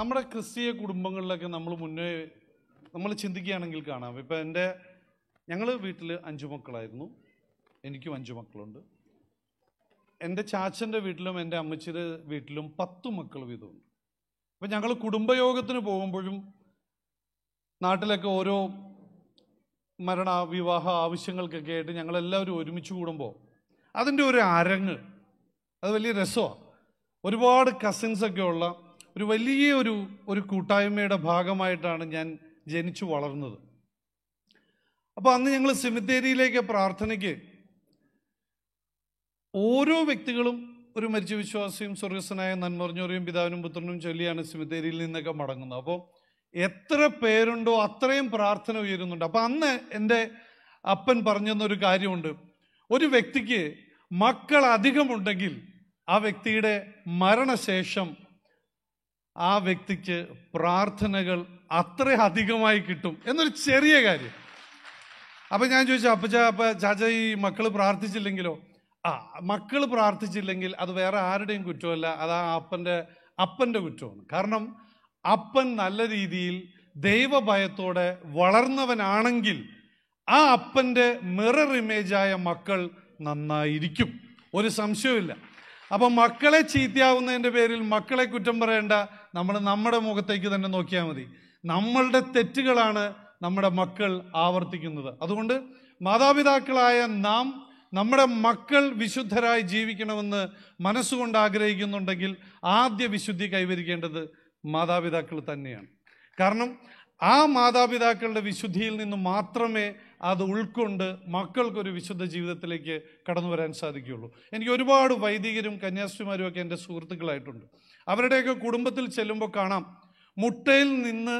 നമ്മുടെ ക്രിസ്തീയ കുടുംബങ്ങളിലൊക്കെ നമ്മൾ മുന്നേ നമ്മൾ ചിന്തിക്കുകയാണെങ്കിൽ കാണാം. ഇപ്പം എന്റെ ഞങ്ങൾ വീട്ടിൽ അഞ്ചു മക്കളായിരുന്നു. എനിക്കും അഞ്ചു മക്കളുണ്ട്. എന്റെ ചാച്ചന്റെ വീട്ടിലും എന്റെ അമ്മച്ചിയുടെ വീട്ടിലും പത്ത് മക്കൾ വീതമുണ്ട്. അപ്പം ഞങ്ങൾ കുടുംബയോഗത്തിന് പോകുമ്പോഴും നാട്ടിലൊക്കെ ഓരോ മരണ വിവാഹ ആവശ്യങ്ങൾക്കൊക്കെ ആയിട്ട് ഞങ്ങളെല്ലാവരും ഒരുമിച്ച് കൂടുമ്പോൾ അതിന്റെ ഒരു അരങ്ങ്. അത് വലിയ രസമാണ് ഒരുപാട് കസിൻസ് ഒക്കെ ഉള്ള ഒരു വലിയ ഒരു ഒരു കൂട്ടായ്മയുടെ ഭാഗമായിട്ടാണ് ഞാൻ ജനിച്ചു വളർന്നത്. അപ്പോൾ അന്ന് ഞങ്ങൾ സിമിത്തേരിയിലേക്ക് പ്രാർത്ഥനയ്ക്ക് ഓരോ വ്യക്തികളും ഒരു മരിച്ച വിശ്വാസിയും സ്വർഗസ്വനായ നന്മറിഞ്ഞോറിയും പിതാവിനും പുത്രനും ചൊല്ലിയാണ് സിമിത്തേരിയിൽ നിന്നൊക്കെ മടങ്ങുന്നത്. അപ്പോൾ എത്ര പേരുണ്ടോ അത്രയും പ്രാർത്ഥന ഉയരുന്നുണ്ട്. അപ്പം അന്ന് എന്റെ അപ്പൻ പറഞ്ഞെന്നൊരു കാര്യമുണ്ട്. ഒരു വ്യക്തിക്ക് മക്കൾ അധികമുണ്ടെങ്കിൽ ആ വ്യക്തിയുടെ മരണശേഷം ആ വ്യക്തിക്ക് പ്രാർത്ഥനകൾ അത്ര അധികമായി കിട്ടും എന്നൊരു ചെറിയ കാര്യം. അപ്പൊ ഞാൻ ചോദിച്ചു അപ്പച്ച അപ്പ ചാച്ച ഈ മക്കൾ പ്രാർത്ഥിച്ചില്ലെങ്കിലോ? ആ മക്കൾ പ്രാർത്ഥിച്ചില്ലെങ്കിൽ അത് വേറെ ആരുടെയും കുറ്റമല്ല അത് ആ അപ്പന്റെ അപ്പന്റെ കുറ്റമാണ്. കാരണം അപ്പൻ നല്ല രീതിയിൽ ദൈവഭയത്തോടെ വളർന്നവനാണെങ്കിൽ ആ അപ്പന്റെ മിറർ ഇമേജായ മക്കൾ നന്നായിരിക്കും. ഒരു സംശയമില്ല അപ്പം മക്കളെ ചീത്തയാവുന്നതിന്റെ പേരിൽ മക്കളെ കുറ്റം പറയേണ്ട നമ്മൾ നമ്മുടെ മുഖത്തേക്ക് തന്നെ നോക്കിയാൽ മതി. നമ്മളുടെ തെറ്റുകളാണ് നമ്മുടെ മക്കൾ ആവർത്തിക്കുന്നത്. അതുകൊണ്ട് മാതാപിതാക്കളായ നാം നമ്മുടെ മക്കൾ വിശുദ്ധരായി ജീവിക്കണമെന്ന് മനസ്സുകൊണ്ട് ആഗ്രഹിക്കുന്നുണ്ടെങ്കിൽ ആദ്യ വിശുദ്ധി കൈവരിക്കേണ്ടത് മാതാപിതാക്കൾ തന്നെയാണ്. കാരണം ആ മാതാപിതാക്കളുടെ വിശുദ്ധിയിൽ നിന്ന് മാത്രമേ അത് ഉൾക്കൊണ്ട് മക്കൾക്കൊരു വിശുദ്ധ ജീവിതത്തിലേക്ക് കടന്നു വരാൻ സാധിക്കുകയുള്ളൂ. എനിക്ക് ഒരുപാട് വൈദികരും കന്യാസ്ത്രീമാരും ഒക്കെ എന്റെ സുഹൃത്തുക്കളായിട്ടുണ്ട്. അവരുടെയൊക്കെ കുടുംബത്തിൽ ചെല്ലുമ്പോൾ കാണാം. മുട്ടയിൽ നിന്ന്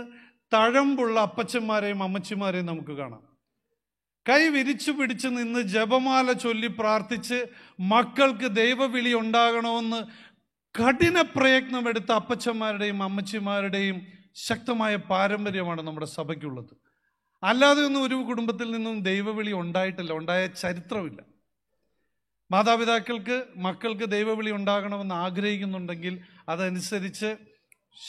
തഴമ്പുള്ള അപ്പച്ചന്മാരെയും അമ്മച്ചിമാരെയും നമുക്ക് കാണാം. കൈ വിരിച്ചു പിടിച്ച് നിന്ന് ജപമാല ചൊല്ലി പ്രാർത്ഥിച്ച് മക്കൾക്ക് ദൈവവിളി ഉണ്ടാകണമെന്ന് കഠിന പ്രയത്നമെടുത്ത അപ്പച്ചന്മാരുടെയും അമ്മച്ചിമാരുടെയും ശക്തമായ പാരമ്പര്യമാണ് നമ്മുടെ സഭയ്ക്കുള്ളത്. അല്ലാതെ ഒന്നും ഒരു കുടുംബത്തിൽ നിന്നും ദൈവവിളി ഉണ്ടായിട്ടില്ല. ഉണ്ടായ ചരിത്രമില്ല. മാതാപിതാക്കൾക്ക് മക്കൾക്ക് ദൈവവിളി ഉണ്ടാകണമെന്ന് ആഗ്രഹിക്കുന്നുണ്ടെങ്കിൽ അതനുസരിച്ച്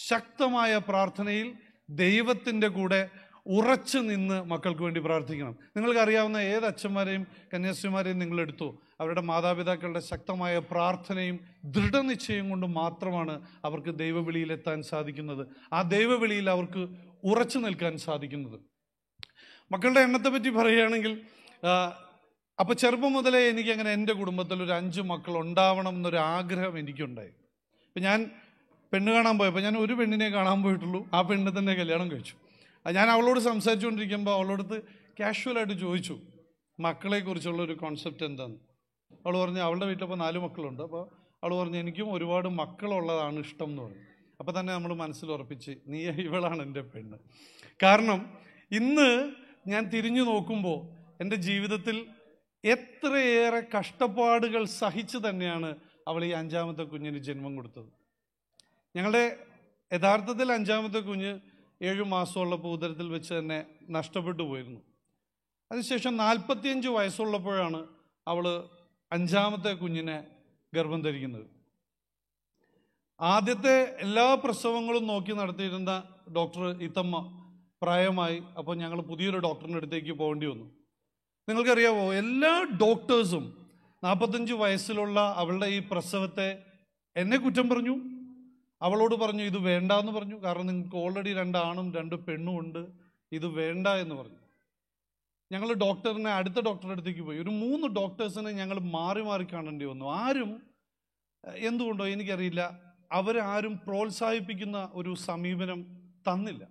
ശക്തമായ പ്രാർത്ഥനയിൽ ദൈവത്തിന്റെ കൂടെ ഉറച്ചു നിന്ന് മക്കൾക്ക് വേണ്ടി പ്രാർത്ഥിക്കണം. നിങ്ങൾക്കറിയാവുന്ന ഏത് അച്ഛന്മാരെയും കന്യാസ്ത്രീമാരെയും നിങ്ങളെടുത്തു. അവരുടെ മാതാപിതാക്കളുടെ ശക്തമായ പ്രാർത്ഥനയും ദൃഢനിശ്ചയം കൊണ്ട് മാത്രമാണ് അവർക്ക് ദൈവവിളിയിലെത്താൻ സാധിക്കുന്നത്. ആ ദൈവവിളിയിൽ അവർക്ക് ഉറച്ചു നിൽക്കാൻ സാധിക്കുന്നത്. മക്കളുടെ എണ്ണത്തെ പറ്റി പറയുകയാണെങ്കിൽ ആ, അപ്പൊ ചെറുപ്പം മുതലേ എനിക്ക് അങ്ങനെ എന്റെ കുടുംബത്തിൽ ഒരു അഞ്ച് മക്കൾ ഉണ്ടാവണം എന്നൊരു ആഗ്രഹം എനിക്കുണ്ടായി. ഇപ്പം ഞാൻ പെണ്ണ് കാണാൻ പോയപ്പോൾ ഞാൻ ഒരു പെണ്ണിനെ കാണാൻ പോയിട്ടുള്ളൂ. ആ പെണ്ണിനെ തന്നെ കല്യാണം കഴിച്ചു. ഞാൻ അവളോട് സംസാരിച്ചുകൊണ്ടിരിക്കുമ്പോൾ അവളോടത്ത് കാഷ്വലായിട്ട് ചോദിച്ചു മക്കളെക്കുറിച്ചുള്ള ഒരു കോൺസെപ്റ്റ് എന്താന്ന്? അവൾ പറഞ്ഞു അവളുടെ വീട്ടിലപ്പോൾ നാല് മക്കളുണ്ട്. അപ്പോൾ അവൾ പറഞ്ഞു എനിക്കും ഒരുപാട് മക്കളുള്ളതാണ് ഇഷ്ടം എന്ന് പറഞ്ഞു. അപ്പോൾ തന്നെ നമ്മൾ മനസ്സിൽ ഉറപ്പിച്ച് നീ ഇവളാണ് എന്റെ പെണ്ണ്. കാരണം ഇന്ന് ഞാൻ തിരിഞ്ഞു നോക്കുമ്പോൾ എന്റെ ജീവിതത്തിൽ എത്രയേറെ കഷ്ടപ്പാടുകൾ സഹിച്ച് തന്നെയാണ് അവൾ ഈ അഞ്ചാമത്തെ കുഞ്ഞിന് ജന്മം കൊടുത്തത്. ഞങ്ങളുടെ യഥാർത്ഥത്തിൽ അഞ്ചാമത്തെ കുഞ്ഞ് ഏഴു മാസമുള്ളപ്പോൾ ഉദരത്തിൽ വെച്ച് തന്നെ നഷ്ടപ്പെട്ടു പോയിരുന്നു. അതിനുശേഷം നാൽപ്പത്തിയഞ്ച് വയസ്സുള്ളപ്പോഴാണ് അവൾ അഞ്ചാമത്തെ കുഞ്ഞിനെ ഗർഭം ധരിക്കുന്നത്. ആദ്യത്തെ എല്ലാ പ്രസവങ്ങളും നോക്കി നടത്തിയിരുന്ന ഡോക്ടർ ഇത്തമ്മ പ്രായമായി അപ്പോൾ ഞങ്ങൾ പുതിയൊരു ഡോക്ടറിന്റെ അടുത്തേക്ക് പോകേണ്ടി വന്നു. നിങ്ങൾക്കറിയാവോ എല്ലാ ഡോക്ടേഴ്സും നാൽപ്പത്തഞ്ച് വയസ്സിലുള്ള അവളുടെ ഈ പ്രസവത്തെ എന്നെ കുറ്റം പറഞ്ഞു. അവളോട് പറഞ്ഞു ഇത് വേണ്ട എന്ന് പറഞ്ഞു. കാരണം നിങ്ങൾക്ക് ഓൾറെഡി രണ്ടാണും രണ്ട് പെണ്ണും ഉണ്ട്. ഇത് വേണ്ട എന്ന് പറഞ്ഞു. ഞങ്ങൾ ഡോക്ടറിനെ അടുത്ത ഡോക്ടറുടെ അടുത്തേക്ക് പോയി. ഒരു മൂന്ന് ഡോക്ടേഴ്സിനെ ഞങ്ങൾ മാറി മാറി കാണേണ്ടി വന്നു. ആരും എന്തുകൊണ്ടോ എനിക്കറിയില്ല അവരാരും പ്രോത്സാഹിപ്പിക്കുന്ന ഒരു സമീപനം തന്നില്ല.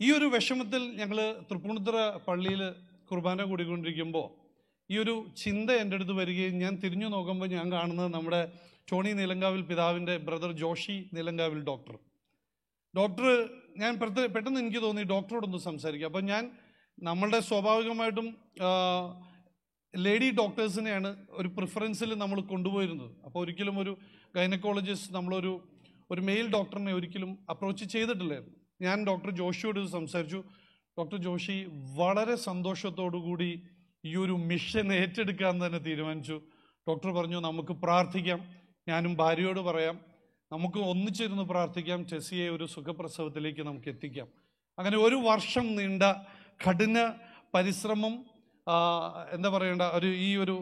ഈ ഒരു വിഷമത്തിൽ ഞങ്ങൾ തൃപ്പൂണിത്തുറ പള്ളിയിൽ കുർബാന കൂടിക്കൊണ്ടിരിക്കുമ്പോൾ ഈ ഒരു ചിന്ത എന്റെ അടുത്ത് വരികയും ഞാൻ തിരിഞ്ഞു നോക്കുമ്പോൾ ഞാൻ കാണുന്നത് നമ്മുടെ ടോണി നിലങ്കാവിൽ പിതാവിന്റെ brother Joshi Nilankavil doctor. Doctor ഞാൻ പെട്ടെന്ന് എനിക്ക് തോന്നി ഡോക്ടറോടൊന്ന് സംസാരിക്കാം. അപ്പം ഞാൻ നമ്മളുടെ സ്വാഭാവികമായിട്ടും ലേഡി ഡോക്ടേഴ്സിനെയാണ് ഒരു പ്രിഫറൻസിൽ നമ്മൾ കൊണ്ടുപോയിരുന്നത്. അപ്പോൾ ഒരിക്കലും ഒരു ഗൈനക്കോളജിസ്റ്റ് നമ്മളൊരു ഒരു മെയിൽ ഡോക്ടറിനെ ഒരിക്കലും അപ്രോച്ച് ചെയ്തിട്ടില്ലായിരുന്നു. ഞാൻ ഡോക്ടർ ജോഷിയോട് സംസാരിച്ചു. ഡോക്ടർ ജോഷി വളരെ കൂടി ഈ ഒരു മിഷൻ ഏറ്റെടുക്കാൻ തന്നെ തീരുമാനിച്ചു. ഡോക്ടർ പറഞ്ഞു നമുക്ക് പ്രാർത്ഥിക്കാം. ഞാനും ഭാര്യയോട് പറയാം. നമുക്ക് ഒന്നിച്ചിരുന്ന് പ്രാർത്ഥിക്കാം. ചെസിയെ ഒരു സുഖപ്രസവത്തിലേക്ക് നമുക്ക് എത്തിക്കാം. അങ്ങനെ ഒരു വർഷം നീണ്ട കഠിന പരിശ്രമം എന്താ പറയേണ്ട ഒരു ഈ ഒരു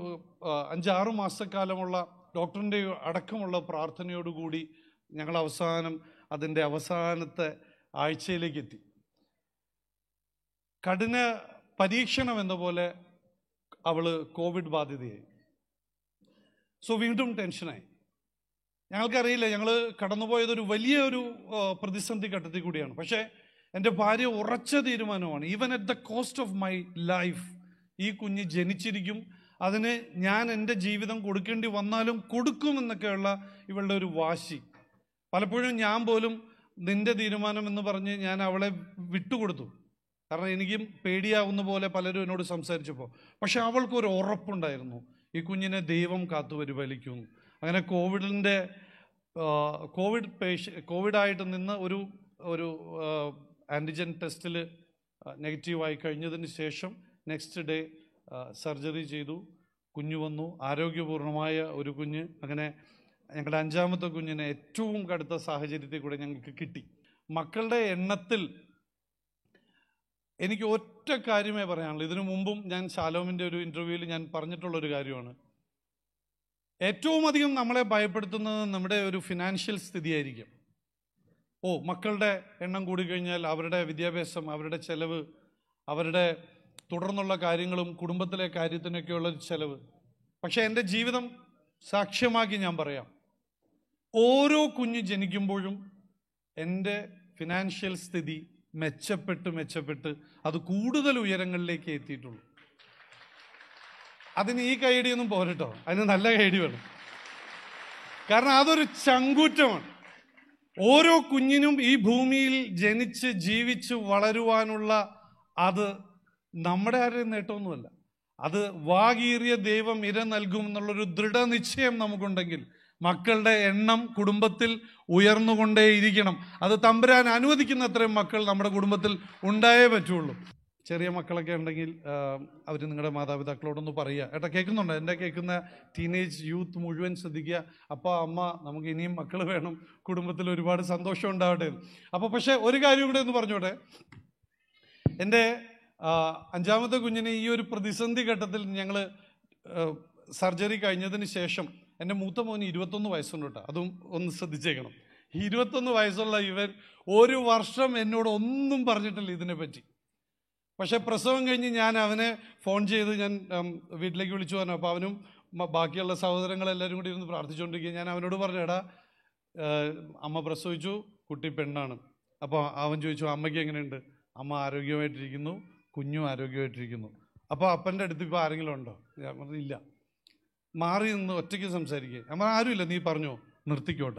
അഞ്ചാറ് മാസക്കാലമുള്ള ഡോക്ടറിന്റെ അടക്കമുള്ള പ്രാർത്ഥനയോടുകൂടി ഞങ്ങൾ അവസാനം അതിന്റെ അവസാനത്തെ ആഴ്ചയിലേക്ക് എത്തി. കഠിന പരീക്ഷണം എന്ന പോലെ അവൾ കോവിഡ് ബാധിതയായി. സോ വീണ്ടും ടെൻഷനായി. ഞങ്ങൾക്കറിയില്ല ഞങ്ങൾ കടന്നുപോയതൊരു വലിയൊരു പ്രതിസന്ധി ഘട്ടത്തിൽ കൂടിയാണ്. പക്ഷേ എന്റെ ഭാര്യ ഉറച്ച തീരുമാനമാണ്. Even at the cost of my life ഈ കുഞ്ഞ് ജനിച്ചിരിക്കും. അതിന് ഞാൻ എന്റെ ജീവിതം കൊടുക്കേണ്ടി വന്നാലും കൊടുക്കുമെന്നൊക്കെയുള്ള ഇവളുടെ ഒരു വാശി. പലപ്പോഴും ഞാൻ പോലും നിന്റെ തീരുമാനം എന്ന് പറഞ്ഞ് ഞാൻ അവളെ വിട്ടുകൊടുത്തു. കാരണം എനിക്കും പേടിയാവുന്ന പോലെ പലരും എന്നോട് സംസാരിച്ചപ്പോൾ പക്ഷെ അവൾക്കൊരു ഉറപ്പുണ്ടായിരുന്നു. ഈ കുഞ്ഞിനെ ദൈവം കാത്തു പരിപാലിക്കുന്നു അങ്ങനെ കോവിഡിന്റെ കോവിഡ് പേഷ്യ കോവിഡായിട്ട് നിന്ന് ഒരു ഒരു ആന്റിജൻ ടെസ്റ്റിൽ നെഗറ്റീവായി കഴിഞ്ഞതിന് ശേഷം നെക്സ്റ്റ് ഡേ സർജറി ചെയ്തു. കുഞ്ഞു വന്നു. ആരോഗ്യപൂർണമായ ഒരു കുഞ്ഞ്. അങ്ങനെ ഞങ്ങളുടെ അഞ്ചാമത്തെ കുഞ്ഞിനെ ഏറ്റവും കടുത്ത സാഹചര്യത്തിൽ കൂടെ ഞങ്ങൾക്ക് കിട്ടി. മക്കളുടെ എണ്ണത്തിൽ എനിക്ക് ഒറ്റ കാര്യമേ പറയാനുള്ളൂ. ഇതിനു മുമ്പും ഞാൻ ശാലോമിന്റെ ഒരു ഇന്റർവ്യൂവിൽ ഞാൻ പറഞ്ഞിട്ടുള്ള ഒരു കാര്യമാണ്. ഏറ്റവും അധികം നമ്മളെ ഭയപ്പെടുത്തുന്നത് നമ്മുടെ ഒരു ഫിനാൻഷ്യൽ സ്ഥിതിയായിരിക്കും. ഓ മക്കളുടെ എണ്ണം കൂടിക്കഴിഞ്ഞാൽ അവരുടെ വിദ്യാഭ്യാസം അവരുടെ ചെലവ് അവരുടെ തുടർന്നുള്ള കാര്യങ്ങളും കുടുംബത്തിലെ കാര്യത്തിനൊക്കെയുള്ള ചെലവ്. പക്ഷേ എന്റെ ജീവിതം സാക്ഷ്യമാക്കി ഞാൻ പറയാം. ഓരോ കുഞ്ഞ് ജനിക്കുമ്പോഴും എന്റെ ഫിനാൻഷ്യൽ സ്ഥിതി മെച്ചപ്പെട്ട് മെച്ചപ്പെട്ട് അത് കൂടുതൽ ഉയരങ്ങളിലേക്ക് എത്തിയിട്ടുള്ളൂ. അതിന് ഈ കൈയടിയൊന്നും പോരട്ടോ. അതിന് നല്ല കൈയടി വേണം കാരണം അതൊരു ചങ്കൂറ്റമാണ്. ഓരോ കുഞ്ഞിനും ഈ ഭൂമിയിൽ ജനിച്ച് ജീവിച്ച് വളരുവാനുള്ള അത് നമ്മുടെ ആരുടെയും നേട്ടമൊന്നുമല്ല. അത് വാകീറിയ ദൈവം ഇര നൽകും എന്നുള്ളൊരു ദൃഢനിശ്ചയം നമുക്കുണ്ടെങ്കിൽ മക്കളുടെ എണ്ണം കുടുംബത്തിൽ ഉയർന്നുകൊണ്ടേയിരിക്കണം. അത് തമ്പുരാൻ അനുവദിക്കുന്ന അത്രയും മക്കൾ നമ്മുടെ കുടുംബത്തിൽ ഉണ്ടായേ പറ്റുള്ളൂ. ചെറിയ മക്കളൊക്കെ ഉണ്ടെങ്കിൽ അവർ നിങ്ങളുടെ മാതാപിതാക്കളോടൊന്ന് പറയുക. ഏട്ടാ കേൾക്കുന്നുണ്ടോ? എന്റെ കേൾക്കുന്ന ടീനേജ് യൂത്ത് മുഴുവൻ ശ്രദ്ധിക്കുക. അപ്പ അമ്മ നമുക്ക് ഇനിയും മക്കൾ വേണം. കുടുംബത്തിൽ ഒരുപാട് സന്തോഷം ഉണ്ടാവട്ടെ അപ്പോൾ പക്ഷേ ഒരു കാര്യം കൂടെ ഒന്ന് പറഞ്ഞോട്ടെ. എന്റെ അഞ്ചാമത്തെ കുഞ്ഞിനെ ഈ ഒരു പ്രതിസന്ധി ഘട്ടത്തിൽ ഞങ്ങൾ സർജറി കഴിഞ്ഞതിന് ശേഷം എന്റെ മൂത്ത മോന് ഇരുപത്തൊന്ന് വയസ്സുണ്ട് കേട്ടോ. അതും ഒന്ന് ശ്രദ്ധിച്ചേക്കണം. ഇരുപത്തൊന്ന് വയസ്സുള്ള ഇവൻ ഒരു വർഷം എന്നോട് ഒന്നും പറഞ്ഞിട്ടില്ല ഇതിനെപ്പറ്റി. പക്ഷേ പ്രസവം കഴിഞ്ഞ് ഞാൻ അവനെ ഫോൺ ചെയ്ത് ഞാൻ വീട്ടിലേക്ക് വിളിച്ചു പറഞ്ഞു. അപ്പോൾ അവനും ബാക്കിയുള്ള സഹോദരങ്ങളെല്ലാവരും കൂടി ഇരുന്ന് പ്രാർത്ഥിച്ചുകൊണ്ടിരിക്കുക ഞാൻ അവനോട് പറഞ്ഞു എടാ അമ്മ പ്രസവിച്ചു കുട്ടി പെണ്ണാണ്. അപ്പോൾ അവൻ ചോദിച്ചു അമ്മയ്ക്ക് എങ്ങനെയുണ്ട്? അമ്മ ആരോഗ്യമായിട്ടിരിക്കുന്നു കുഞ്ഞും ആരോഗ്യമായിട്ടിരിക്കുന്നു. അപ്പോൾ അപ്പന്റെ അടുത്ത് ഇപ്പോൾ ആരെങ്കിലും ഉണ്ടോ? ഞാൻ പറഞ്ഞു ഇല്ല. മാറി നിന്ന് ഒറ്റയ്ക്ക് സംസാരിക്കുക നമ്മൾ ആരുമില്ല. നീ പറഞ്ഞോ. നിർത്തിക്കോട്ട.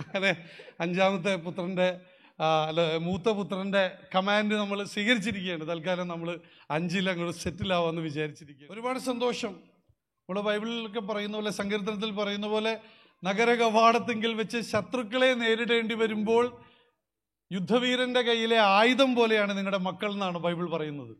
അങ്ങനെ അഞ്ചാമത്തെ പുത്രന്റെ അല്ല മൂത്ത പുത്രന്റെ കമാൻഡ് നമ്മൾ സ്വീകരിച്ചിരിക്കുകയാണ്. തൽക്കാലം നമ്മൾ അഞ്ചിൽ അങ്ങോട്ട് സെറ്റിലാവാമെന്ന് വിചാരിച്ചിരിക്കുക ഒരുപാട് സന്തോഷം. നമ്മൾ ബൈബിളിലൊക്കെ പറയുന്ന പോലെ സങ്കീർത്തനത്തിൽ പറയുന്ന പോലെ നഗര കവാടത്തെങ്കിൽ വെച്ച് ശത്രുക്കളെ നേരിടേണ്ടി വരുമ്പോൾ യുദ്ധവീരന്റെ കയ്യിലെ ആയുധം പോലെയാണ് നിങ്ങളുടെ മക്കൾ എന്നാണ് ബൈബിൾ പറയുന്നത്.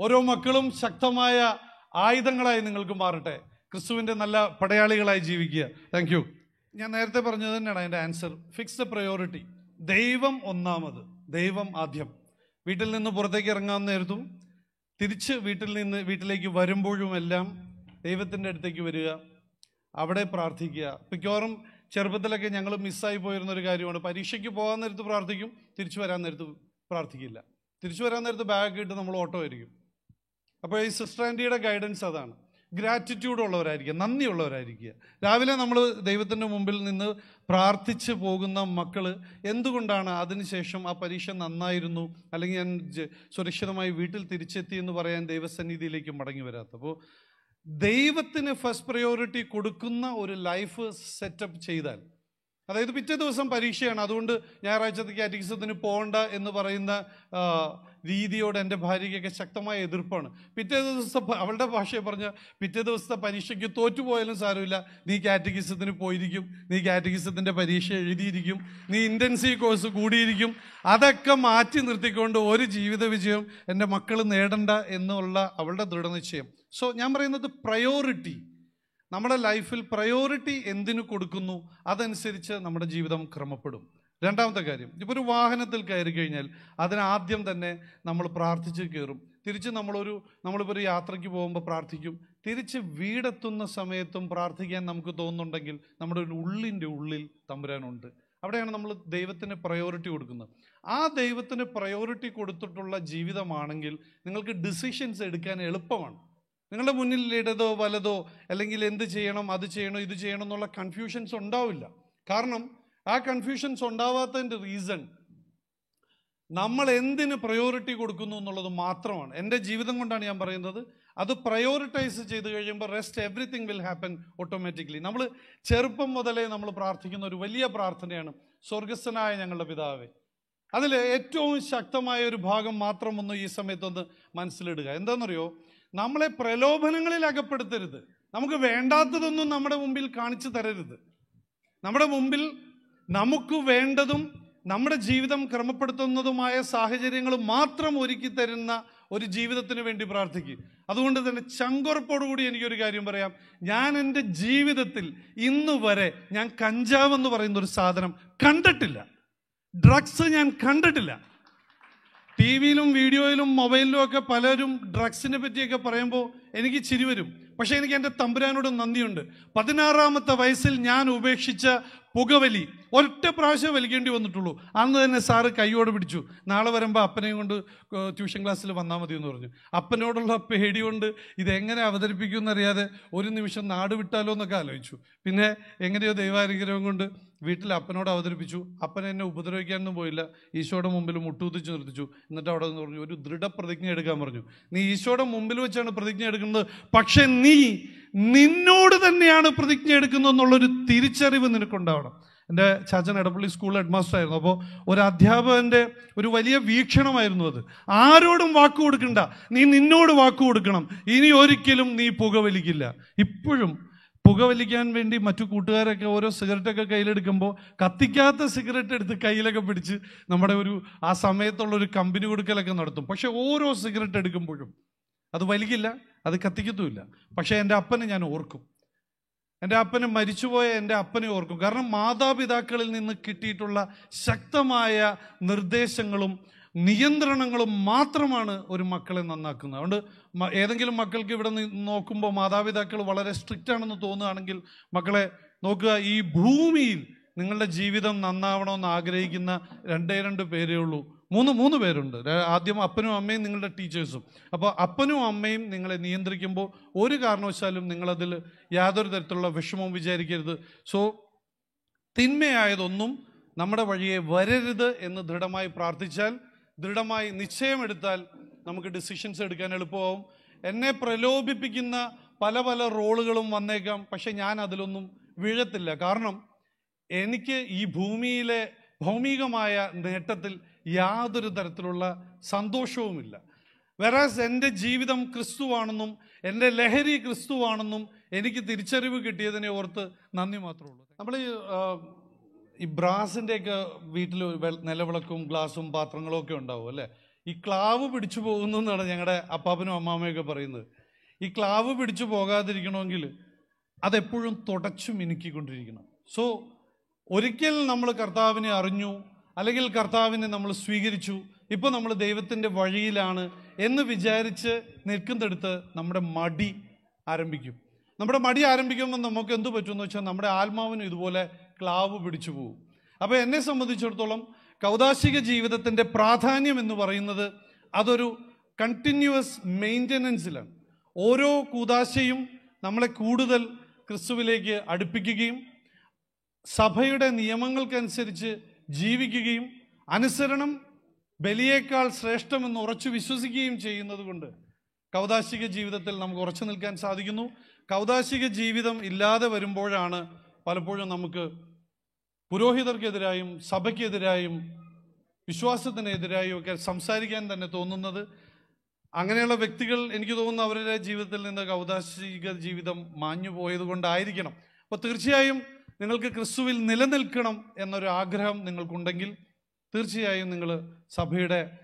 ഓരോ മക്കളും ശക്തമായ ആയുധങ്ങളായി നിങ്ങൾക്ക് മാറട്ടെ. ക്രിസ്തുവിന്റെ നല്ല പടയാളികളായി ജീവിക്കുക. താങ്ക് യു ഞാൻ നേരത്തെ പറഞ്ഞത് തന്നെയാണ് അതിന്റെ ആൻസർ ഫിക്സ് പ്രയോറിറ്റി ദൈവം ഒന്നാമത്. ദൈവം ആദ്യം. വീട്ടിൽ നിന്ന് പുറത്തേക്ക് ഇറങ്ങാൻ നേരത്തും തിരിച്ച് വീട്ടിൽ നിന്ന് വീട്ടിലേക്ക് വരുമ്പോഴും എല്ലാം ദൈവത്തിന്റെ അടുത്തേക്ക് വരിക. അവിടെ പ്രാർത്ഥിക്കുക. മിക്കവാറും ചെറുപ്പത്തിലൊക്കെ ഞങ്ങൾ മിസ്സായി പോയിരുന്ന ഒരു കാര്യമാണ്. പരീക്ഷയ്ക്ക് പോകാൻ നേരത്ത് പ്രാർത്ഥിക്കും തിരിച്ചു വരാൻ നേരത്ത് പ്രാർത്ഥിക്കില്ല. തിരിച്ചു വരാൻ നേരത്ത് ബാഗ് ഇട്ട് നമ്മൾ ഓട്ടോ ആയിരിക്കും. അപ്പോൾ ഈ സിസ്റ്റർ ആന്റിയുടെ ഗൈഡൻസ് അതാണ്. ഗ്രാറ്റിറ്റ്യൂഡ് ഉള്ളവരായിരിക്കുക നന്ദിയുള്ളവരായിരിക്കുക. രാവിലെ നമ്മൾ ദൈവത്തിന്റെ മുമ്പിൽ നിന്ന് പ്രാർത്ഥിച്ച് പോകുന്ന മക്കൾ എന്തുകൊണ്ടാണ് അതിനുശേഷം ആ പരീക്ഷ നന്നായിരുന്നു? അല്ലെങ്കിൽ ഞാൻ സുരക്ഷിതമായി വീട്ടിൽ തിരിച്ചെത്തി എന്ന് പറയാൻ ദൈവസന്നിധിയിലേക്ക് മടങ്ങി വരാത്ത അപ്പോൾ ദൈവത്തിന് ഫസ്റ്റ് പ്രയോറിറ്റി കൊടുക്കുന്ന ഒരു ലൈഫ് സെറ്റപ്പ് ചെയ്താൽ അതായത് പിറ്റേ ദിവസം പരീക്ഷയാണ്. അതുകൊണ്ട് ഞായറാഴ്ചത്തെ കാറ്റിക്സത്തിന് പോകണ്ട എന്ന് പറയുന്ന രീതിയോട് എന്റെ ഭാര്യയ്ക്കൊക്കെ ശക്തമായ എതിർപ്പാണ്. പിറ്റേ ദിവസത്തെ അവളുടെ ഭാഷയെ പറഞ്ഞ പിറ്റേ ദിവസത്തെ പരീക്ഷയ്ക്ക് തോറ്റുപോയാലും സാരമില്ല. നീ കാറ്റഗിസത്തിന് പോയിരിക്കും. നീ കാറ്റഗിസത്തിന്റെ പരീക്ഷ എഴുതിയിരിക്കും. നീ ഇന്റൻസീവ് കോഴ്സ് കൂടിയിരിക്കും. അതൊക്കെ മാറ്റി നിർത്തിക്കൊണ്ട് ഒരു ജീവിത വിജയം എന്റെ മക്കൾ നേടണ്ട എന്നുള്ള അവളുടെ ദൃഢനിശ്ചയം. സോ ഞാൻ പറയുന്നത് പ്രയോറിറ്റി നമ്മുടെ ലൈഫിൽ പ്രയോറിറ്റി എന്തിനു കൊടുക്കുന്നു? അതനുസരിച്ച് നമ്മുടെ ജീവിതം ക്രമപ്പെടും. രണ്ടാമത്തെ കാര്യം ഇപ്പോൾ ഒരു വാഹനത്തിൽ കയറി കഴിഞ്ഞാൽ അതിനാദ്യം തന്നെ നമ്മൾ പ്രാർത്ഥിച്ച് കയറും. തിരിച്ച് നമ്മളൊരു നമ്മളിപ്പോൾ ഒരു യാത്രയ്ക്ക് പോകുമ്പോൾ പ്രാർത്ഥിക്കും. തിരിച്ച് വീടെത്തുന്ന സമയത്തും പ്രാർത്ഥിക്കാൻ നമുക്ക് തോന്നുന്നുണ്ടെങ്കിൽ നമ്മുടെ ഒരു ഉള്ളിന്റെ ഉള്ളിൽ തമ്പുരാനുണ്ട്. അവിടെയാണ് നമ്മൾ ദൈവത്തിന് പ്രയോറിറ്റി കൊടുക്കുന്നത്. ആ ദൈവത്തിന് പ്രയോറിറ്റി കൊടുത്തിട്ടുള്ള ജീവിതമാണെങ്കിൽ നിങ്ങൾക്ക് ഡിസിഷൻസ് എടുക്കാൻ എളുപ്പമാണ്. നിങ്ങളുടെ മുന്നിൽ ഇടതോ വലതോ അല്ലെങ്കിൽ എന്ത് ചെയ്യണം അത് ചെയ്യണോ ഇത് ചെയ്യണം എന്നുള്ള കൺഫ്യൂഷൻസ് ഉണ്ടാവില്ല. കാരണം ആ കൺഫ്യൂഷൻസ് ഉണ്ടാവാത്തതിന്റെ റീസൺ നമ്മൾ എന്തിന് പ്രയോറിറ്റി കൊടുക്കുന്നു എന്നുള്ളത് മാത്രമാണ്. എന്റെ ജീവിതം കൊണ്ടാണ് ഞാൻ പറയുന്നത്. അത് പ്രയോറിറ്റൈസ് ചെയ്ത് കഴിയുമ്പോൾ rest everything will happen automatically നമ്മൾ ചെറുപ്പം മുതലേ നമ്മൾ പ്രാർത്ഥിക്കുന്ന ഒരു വലിയ പ്രാർത്ഥനയാണ് സ്വർഗസ്ഥനായ ഞങ്ങളുടെ പിതാവേ അതിൽ ഏറ്റവും ശക്തമായ ഒരു ഭാഗം മാത്രം ഒന്ന് ഈ സമയത്തൊന്ന് മനസ്സിലിടുക. എന്താണെന്നറിയോ നമ്മളെ പ്രലോഭനങ്ങളിൽ അകപ്പെടുത്തരുത്. നമുക്ക് വേണ്ടാത്തതൊന്നും നമ്മുടെ മുമ്പിൽ കാണിച്ചു തരരുത്. നമ്മുടെ മുമ്പിൽ നമുക്ക് വേണ്ടതും നമ്മുടെ ജീവിതം ക്രമപ്പെടുത്തുന്നതുമായ സാഹചര്യങ്ങൾ മാത്രം ഒരുക്കി തരുന്ന ഒരു ജീവിതത്തിന് വേണ്ടി പ്രാർത്ഥിക്കും. അതുകൊണ്ട് തന്നെ ചങ്കുറപ്പോടുകൂടി എനിക്കൊരു കാര്യം പറയാം. ഞാൻ എന്റെ ജീവിതത്തിൽ ഇന്ന് വരെ ഞാൻ കഞ്ചാവ് എന്ന് പറയുന്ന ഒരു സാധനം കണ്ടിട്ടില്ല. ഡ്രഗ്സ് ഞാൻ കണ്ടിട്ടില്ല. ടി വിയിലും വീഡിയോയിലും മൊബൈലിലും ഒക്കെ പലരും ഡ്രഗ്സിനെ പറ്റിയൊക്കെ പറയുമ്പോൾ എനിക്ക് ചിരി വരും. പക്ഷേ എനിക്ക് എന്റെ തമ്പുരാനോട് നന്ദിയുണ്ട്. പതിനാറാമത്തെ വയസ്സിൽ ഞാൻ ഉപേക്ഷിച്ച പുകവലി ഒറ്റ പ്രാവശ്യം വലിക്കേണ്ടി വന്നിട്ടുള്ളൂ. അന്ന് തന്നെ സാറ് കൈയോട് പിടിച്ചു. നാളെ വരുമ്പോൾ അപ്പനെയും കൊണ്ട് ട്യൂഷൻ ക്ലാസ്സിൽ വന്നാൽ മതി എന്ന് പറഞ്ഞു. അപ്പനോടുള്ള പേടി കൊണ്ട് ഇതെങ്ങനെ അവതരിപ്പിക്കുമെന്നറിയാതെ ഒരു നിമിഷം നാട് വിട്ടാലോ എന്നൊക്കെ ആലോചിച്ചു. പിന്നെ എങ്ങനെയോ ദൈവാനുഗ്രഹം കൊണ്ട് വീട്ടിൽ അപ്പനോട് അവതരിപ്പിച്ചു. അപ്പൻ എന്നെ ഉപദ്രവിക്കാനൊന്നും പോയില്ല. ഈശോയുടെ മുമ്പിൽ മുട്ടുകുത്തിച്ച് നിർത്തിച്ചു. എന്നിട്ട് അവിടെ നിന്ന് പറഞ്ഞു ഒരു ദൃഢപ്രതിജ്ഞ എടുക്കാൻ പറഞ്ഞു. നീ ഈശോയുടെ മുമ്പിൽ വെച്ചാണ് പ്രതിജ്ഞ എടുക്കുന്നത്. പക്ഷേ നീ നിന്നോട് തന്നെയാണ് പ്രതിജ്ഞ എടുക്കുന്നത് എന്നുള്ളൊരു തിരിച്ചറിവ് നിനക്കുണ്ടാവണം. എന്റെ ചാച്ചൻ എടപ്പള്ളി സ്കൂൾ ഹെഡ്മാസ്റ്റർ ആയിരുന്നു. അപ്പോൾ ഒരു അധ്യാപകന്റെ ഒരു വലിയ വീക്ഷണമായിരുന്നു അത്. ആരോടും വാക്ക് കൊടുക്കണ്ട. നീ നിന്നോട് വാക്ക് കൊടുക്കണം. ഇനി ഒരിക്കലും നീ പുകവലിക്കില്ല. ഇപ്പോഴും പുകവലിക്കാൻ വേണ്ടി മറ്റു കൂട്ടുകാരൊക്കെ ഓരോ സിഗരറ്റൊക്കെ കയ്യിലെടുക്കുമ്പോൾ കത്തിക്കാത്ത സിഗരറ്റ് എടുത്ത് കയ്യിലൊക്കെ പിടിച്ച് നമ്മുടെ ഒരു ആ സമയത്തുള്ള ഒരു കമ്പനി കൊടുക്കലൊക്കെ നടത്തും. പക്ഷെ ഓരോ സിഗരറ്റ് എടുക്കുമ്പോഴും അത് വലിക്കില്ല. അത് കത്തിക്കത്തുമില്ല. പക്ഷേ എന്റെ അപ്പനെ ഞാൻ ഓർക്കും. എന്റെ അപ്പന് മരിച്ചുപോയ എന്റെ അപ്പനെ ഓർക്കും. കാരണം മാതാപിതാക്കളിൽ നിന്ന് കിട്ടിയിട്ടുള്ള ശക്തമായ നിർദ്ദേശങ്ങളും നിയന്ത്രണങ്ങളും മാത്രമാണ് ഒരു മക്കളെ നന്നാക്കുന്നത്. അതുകൊണ്ട് ഏതെങ്കിലും മക്കൾക്ക് ഇവിടെ നോക്കുമ്പോൾ മാതാപിതാക്കൾ വളരെ സ്ട്രിക്റ്റ് ആണെന്ന് തോന്നുകയാണെങ്കിൽ മക്കളെ നോക്കുക ഈ ഭൂമിയിൽ നിങ്ങളുടെ ജീവിതം നന്നാവണമെന്ന് ആഗ്രഹിക്കുന്ന രണ്ടേ രണ്ട് പേരേ ഉള്ളൂ. മൂന്ന് മൂന്ന് പേരുണ്ട്. ആദ്യം അപ്പനും അമ്മയും നിങ്ങളുടെ ടീച്ചേഴ്സും. അപ്പോൾ അപ്പനും അമ്മയും നിങ്ങളെ നിയന്ത്രിക്കുമ്പോൾ ഒരു കാരണവശാലും നിങ്ങളതിൽ യാതൊരു തരത്തിലുള്ള വിഷമവും വിചാരിക്കരുത്. സോ തിന്മയായതൊന്നും നമ്മുടെ വഴിയെ വരരുത് എന്ന് ദൃഢമായി പ്രാർത്ഥിച്ചാൽ ദൃഢമായി നിശ്ചയമെടുത്താൽ നമുക്ക് ഡിസിഷൻസ് എടുക്കാൻ എളുപ്പമാവും. എന്നെ പ്രലോഭിപ്പിക്കുന്ന പല പല റോളുകളും വന്നേക്കാം പക്ഷെ ഞാൻ അതിലൊന്നും വീഴത്തില്ല. കാരണം എനിക്ക് ഈ ഭൂമിയിലെ ഭൗമികമായ നേട്ടത്തിൽ യാതൊരു തരത്തിലുള്ള സന്തോഷവുമില്ല. വെറാസ് എന്റെ ജീവിതം ക്രിസ്തുവാണെന്നും എന്റെ ലഹരി ക്രിസ്തുവാണെന്നും എനിക്ക് തിരിച്ചറിവ് കിട്ടിയതിനെ ഓർത്ത് നന്ദി മാത്രമേ ഉള്ളൂ. നമ്മൾ ഈ ഈ ബ്രാസിന്റെയൊക്കെ വീട്ടിൽ നിലവിളക്കും ഗ്ലാസും പാത്രങ്ങളും ഒക്കെ ഉണ്ടാവും അല്ലേ? ഈ ക്ലാവ് പിടിച്ചു പോകുന്നു എന്നാണ് ഞങ്ങളുടെ അപ്പാപ്പനും അമ്മാമ്മയൊക്കെ പറയുന്നത്. ഈ ക്ലാവ് പിടിച്ചു പോകാതിരിക്കണമെങ്കിൽ അതെപ്പോഴും തുടച്ചു മിനുക്കിക്കൊണ്ടിരിക്കണം സോ ഒരിക്കൽ നമ്മൾ കർത്താവിനെ അറിഞ്ഞു അല്ലെങ്കിൽ കർത്താവിനെ നമ്മൾ സ്വീകരിച്ചു. ഇപ്പോൾ നമ്മൾ ദൈവത്തിന്റെ വഴിയിലാണ് എന്ന് വിചാരിച്ച് നിൽക്കുന്നിടത്ത് നമ്മുടെ മടി ആരംഭിക്കും. നമ്മുടെ മടി ആരംഭിക്കുമ്പോൾ നമുക്ക് എന്ത് പറ്റുമെന്ന് വെച്ചാൽ നമ്മുടെ ആത്മാവിനും ഇതുപോലെ ക്ലാവ് പിടിച്ചു പോകും അപ്പോൾ എന്നെ സംബന്ധിച്ചിടത്തോളം കൗതാശിക ജീവിതത്തിന്റെ പ്രാധാന്യം എന്ന് പറയുന്നത് അതൊരു കണ്ടിന്യൂസ് മെയിന്റനൻസിലാണ് ഓരോ കൂതാശയും നമ്മളെ കൂടുതൽ ക്രിസ്തുവിലേക്ക് അടുപ്പിക്കുകയും സഭയുടെ നിയമങ്ങൾക്കനുസരിച്ച് ജീവിക്കുകയും അനുസരണം ബലിയേക്കാൾ ശ്രേഷ്ഠമെന്ന് ഉറച്ചു വിശ്വസിക്കുകയും ചെയ്യുന്നത് കൊണ്ട് കൗതാശിക ജീവിതത്തിൽ നമുക്ക് ഉറച്ചു നിൽക്കാൻ സാധിക്കുന്നു. കൗതാശിക ജീവിതം ഇല്ലാതെ വരുമ്പോഴാണ് പലപ്പോഴും നമുക്ക് പുരോഹിതർക്കെതിരായും സഭയ്ക്കെതിരായും വിശ്വാസത്തിനെതിരായും ഒക്കെ സംസാരിക്കാൻ തന്നെ തോന്നുന്നത്. അങ്ങനെയുള്ള വ്യക്തികൾ എനിക്ക് തോന്നുന്നു അവരുടെ ജീവിതത്തിൽ നിന്ന് കൗതാശിക ജീവിതം മാഞ്ഞു പോയത് കൊണ്ടായിരിക്കണം അപ്പോൾ തീർച്ചയായും നിങ്ങൾക്ക് ക്രിസ്തുവിൽ നിലനിൽക്കണം എന്നൊരു ആഗ്രഹം നിങ്ങൾക്കുണ്ടെങ്കിൽ തീർച്ചയായും നിങ്ങൾ സഭയുടെ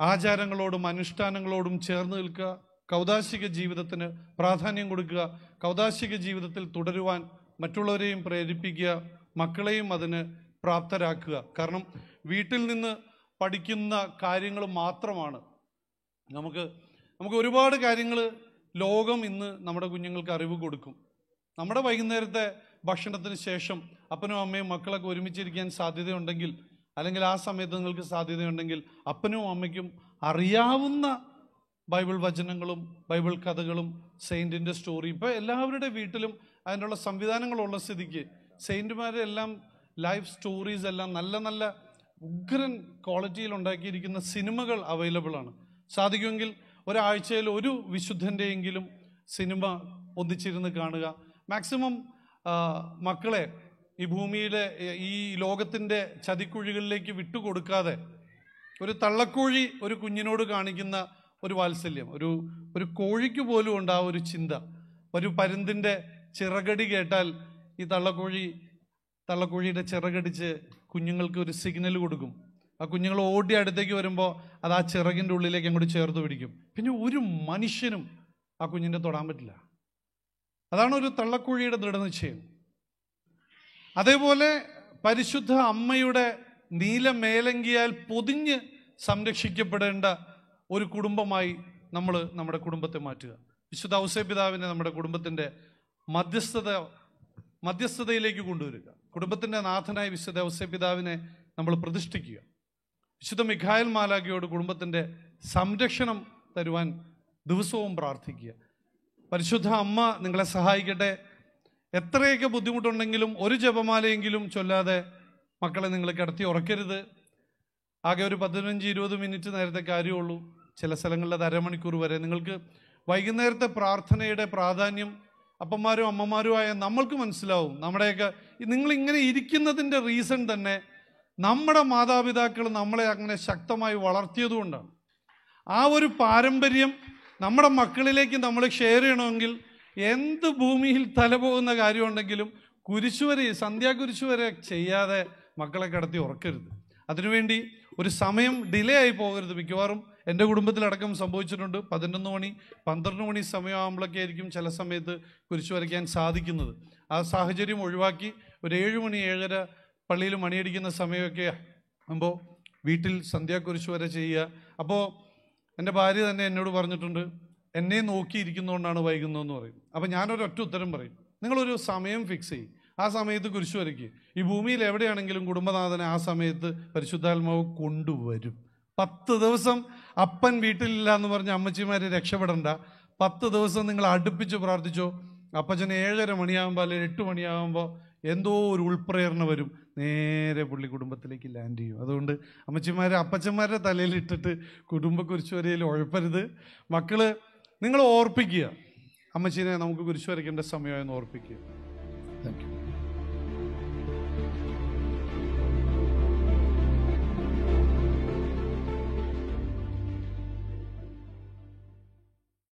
ആചാരങ്ങളോടും അനുഷ്ഠാനങ്ങളോടും ചേർന്ന് നിൽക്കുക. കൗതാശിക ജീവിതത്തിന് പ്രാധാന്യം കൊടുക്കുക. കൗതാശിക ജീവിതത്തിൽ തുടരുവാൻ മറ്റുള്ളവരെയും പ്രേരിപ്പിക്കുക. മക്കളെയും അതിന് പ്രാപ്തരാക്കുക. കാരണം വീട്ടിൽ നിന്ന് പഠിക്കുന്ന കാര്യങ്ങൾ മാത്രമാണ്. നമുക്ക് നമുക്ക് ഒരുപാട് കാര്യങ്ങൾ ലോകം ഇന്ന് നമ്മുടെ കുഞ്ഞുങ്ങൾക്ക് അറിവ് കൊടുക്കും. നമ്മുടെ വൈകുന്നേരത്തെ ഭക്ഷണത്തിന് ശേഷം അപ്പനും അമ്മയും മക്കളൊക്കെ ഒരുമിച്ചിരിക്കാൻ സാധ്യതയുണ്ടെങ്കിൽ അല്ലെങ്കിൽ ആ സമയത്ത് നിങ്ങൾക്ക് സാധ്യതയുണ്ടെങ്കിൽ അപ്പനും അമ്മയ്ക്കും അറിയാവുന്ന ബൈബിൾ വചനങ്ങളും ബൈബിൾ കഥകളും സെയിന്റിന്റെ സ്റ്റോറി ഇപ്പോൾ എല്ലാവരുടെ വീട്ടിലും അതിനുള്ള സംവിധാനങ്ങളുള്ള സ്ഥിതിക്ക് സെയിന്റുമാരെ എല്ലാം ലൈഫ് സ്റ്റോറീസ് എല്ലാം നല്ല നല്ല ഉഗ്രൻ ക്വാളിറ്റിയിൽ ഉണ്ടാക്കിയിരിക്കുന്ന സിനിമകൾ അവൈലബിൾ ആണ്. സാധിക്കുമെങ്കിൽ ഒരാഴ്ചയിൽ ഒരു വിശുദ്ധന്റെയെങ്കിലും സിനിമ ഒന്നിച്ചിരുന്ന് കാണുക. മാക്സിമം മക്കളെ ഈ ഭൂമിയിലെ ഈ ലോകത്തിന്റെ ചതിക്കുഴികളിലേക്ക് വിട്ടുകൊടുക്കാതെ ഒരു തള്ളക്കോഴി ഒരു കുഞ്ഞിനോട് കാണിക്കുന്ന ഒരു വാത്സല്യം ഒരു ഒരു കോഴിക്ക് പോലും ഉണ്ട് ആ ഒരു ചിന്ത. ഒരു പരുന്തിന്റെ ചിറകടി കേട്ടാൽ ഈ തള്ളക്കോഴി തള്ളക്കോഴിയുടെ ചിറകടിച്ച് കുഞ്ഞുങ്ങൾക്ക് ഒരു സിഗ്നൽ കൊടുക്കും. ആ കുഞ്ഞുങ്ങൾ ഓടി അടുത്തേക്ക് വരുമ്പോൾ അത് ആ ചിറകിന്റെ ഉള്ളിലേക്ക് അങ്ങോട്ട് ചേർത്ത് പിടിക്കും. പിന്നെ ഒരു മനുഷ്യനും ആ കുഞ്ഞിനെ തൊടാൻ പറ്റില്ല. അതാണ് ഒരു തള്ളക്കുഴിയുടെ ദൃഢനിശ്ചയം. അതേപോലെ പരിശുദ്ധ അമ്മയുടെ നീല മേലങ്കിയാൽ പൊതിഞ്ഞ് സംരക്ഷിക്കപ്പെടേണ്ട ഒരു കുടുംബമായി നമ്മൾ നമ്മുടെ കുടുംബത്തെ മാറ്റുക. വിശുദ്ധ ഔസേ പിതാവിനെ നമ്മുടെ കുടുംബത്തിന്റെ മധ്യസ്ഥത മധ്യസ്ഥതയിലേക്ക് കൊണ്ടുവരിക. കുടുംബത്തിന്റെ നാഥനായ വിശുദ്ധ ഔസേ പിതാവിനെ നമ്മൾ പ്രതിഷ്ഠിക്കുക. വിശുദ്ധ മിഖായൽ മാലാഖയോട് കുടുംബത്തിന്റെ സംരക്ഷണം തരുവാൻ ദിവസവും പ്രാർത്ഥിക്കുക. പരിശുദ്ധ അമ്മ നിങ്ങളെ സഹായിക്കട്ടെ. എത്രയൊക്കെ ബുദ്ധിമുട്ടുണ്ടെങ്കിലും ഒരു ജപമാലയെങ്കിലും ചൊല്ലാതെ മക്കളെ നിങ്ങൾ കിടത്തി ഉറക്കരുത്. ആകെ ഒരു പതിനഞ്ച് ഇരുപത് മിനിറ്റ് നേരത്തെ കാര്യമുള്ളൂ. ചില സ്ഥലങ്ങളിൽ അത് അരമണിക്കൂർ വരെ. നിങ്ങൾക്ക് വൈകുന്നേരത്തെ പ്രാർത്ഥനയുടെ പ്രാധാന്യം അപ്പന്മാരും അമ്മമാരുമായ നമ്മൾക്ക് മനസ്സിലാവും. നമ്മുടെയൊക്കെ നിങ്ങൾ ഇങ്ങനെ ഇരിക്കുന്നതിന്റെ റീസൺ തന്നെ നമ്മുടെ മാതാപിതാക്കൾ നമ്മളെ അങ്ങനെ ശക്തമായി വളർത്തിയതുകൊണ്ടാണ്. ആ ഒരു പാരമ്പര്യം നമ്മുടെ മക്കളിലേക്ക് നമ്മൾ ഷെയർ ചെയ്യണമെങ്കിൽ എന്ത് ഭൂമിയിൽ തല പോകുന്ന കാര്യമുണ്ടെങ്കിലും കുരിശുവരെ സന്ധ്യാകുരിശു വരെ ചെയ്യാതെ മക്കളെ കിടത്തി ഉറക്കരുത്. അതിനുവേണ്ടി ഒരു സമയം ഡിലേ ആയി പോകരുത്. മിക്കവാറും എന്റെ കുടുംബത്തിലടക്കം സംഭവിച്ചിട്ടുണ്ട്. പതിനൊന്ന് മണി പന്ത്രണ്ട് മണി സമയമാകുമ്പോഴൊക്കെ ആയിരിക്കും ചില സമയത്ത് കുരിശു വരയ്ക്കാൻ സാധിക്കുന്നത്. ആ സാഹചര്യം ഒഴിവാക്കി ഒരു ഏഴ് മണി ഏഴര പള്ളിയിൽ മണിയടിക്കുന്ന സമയമൊക്കെ ആകുമ്പോൾ വീട്ടിൽ സന്ധ്യാക്കുരിശു വരെ ചെയ്യുക. അപ്പോൾ എന്റെ ഭാര്യ തന്നെ എന്നോട് പറഞ്ഞിട്ടുണ്ട് എന്നെ നോക്കിയിരിക്കുന്നതുകൊണ്ടാണ് വൈകുന്നതെന്ന് പറയും. അപ്പോൾ ഞാനൊരൊറ്റ ഉത്തരം പറയും. നിങ്ങളൊരു സമയം ഫിക്സ് ചെയ്യും. ആ സമയത്ത് കുരിശു വരയ്ക്കുക ഈ ഭൂമിയിൽ എവിടെയാണെങ്കിലും കുടുംബനാഥനെ ആ സമയത്ത് പരിശുദ്ധാത്മാവ് കൊണ്ടുവരും. പത്ത് ദിവസം അപ്പൻ വീട്ടിലില്ല എന്ന് പറഞ്ഞ് അമ്മച്ചിമാർ രക്ഷപ്പെടണ്ട. പത്ത് ദിവസം നിങ്ങൾ അടുപ്പിച്ച് പ്രാർത്ഥിച്ചോ. അപ്പച്ചൻ ഏഴര മണിയാകുമ്പോൾ അല്ലെങ്കിൽ എട്ട് മണിയാകുമ്പോൾ എന്തോ ഒരു ഉൾപ്രേരണ വരും. നേരെ പുള്ളി കുടുംബത്തിലേക്ക് ലാൻഡ് ചെയ്യും. അതുകൊണ്ട് അമ്മച്ചിമാരെ അപ്പച്ചന്മാരുടെ തലയിൽ ഇട്ടിട്ട് കുടുംബ കുരിശുവരയിൽ ഉഴപ്പരുത്. മക്കൾ നിങ്ങൾ ഓർപ്പിക്കുക. അമ്മച്ചീനെ നമുക്ക് കുരിശു വരയ്ക്കേണ്ട സമയമായെന്ന് ഓർപ്പിക്കുക.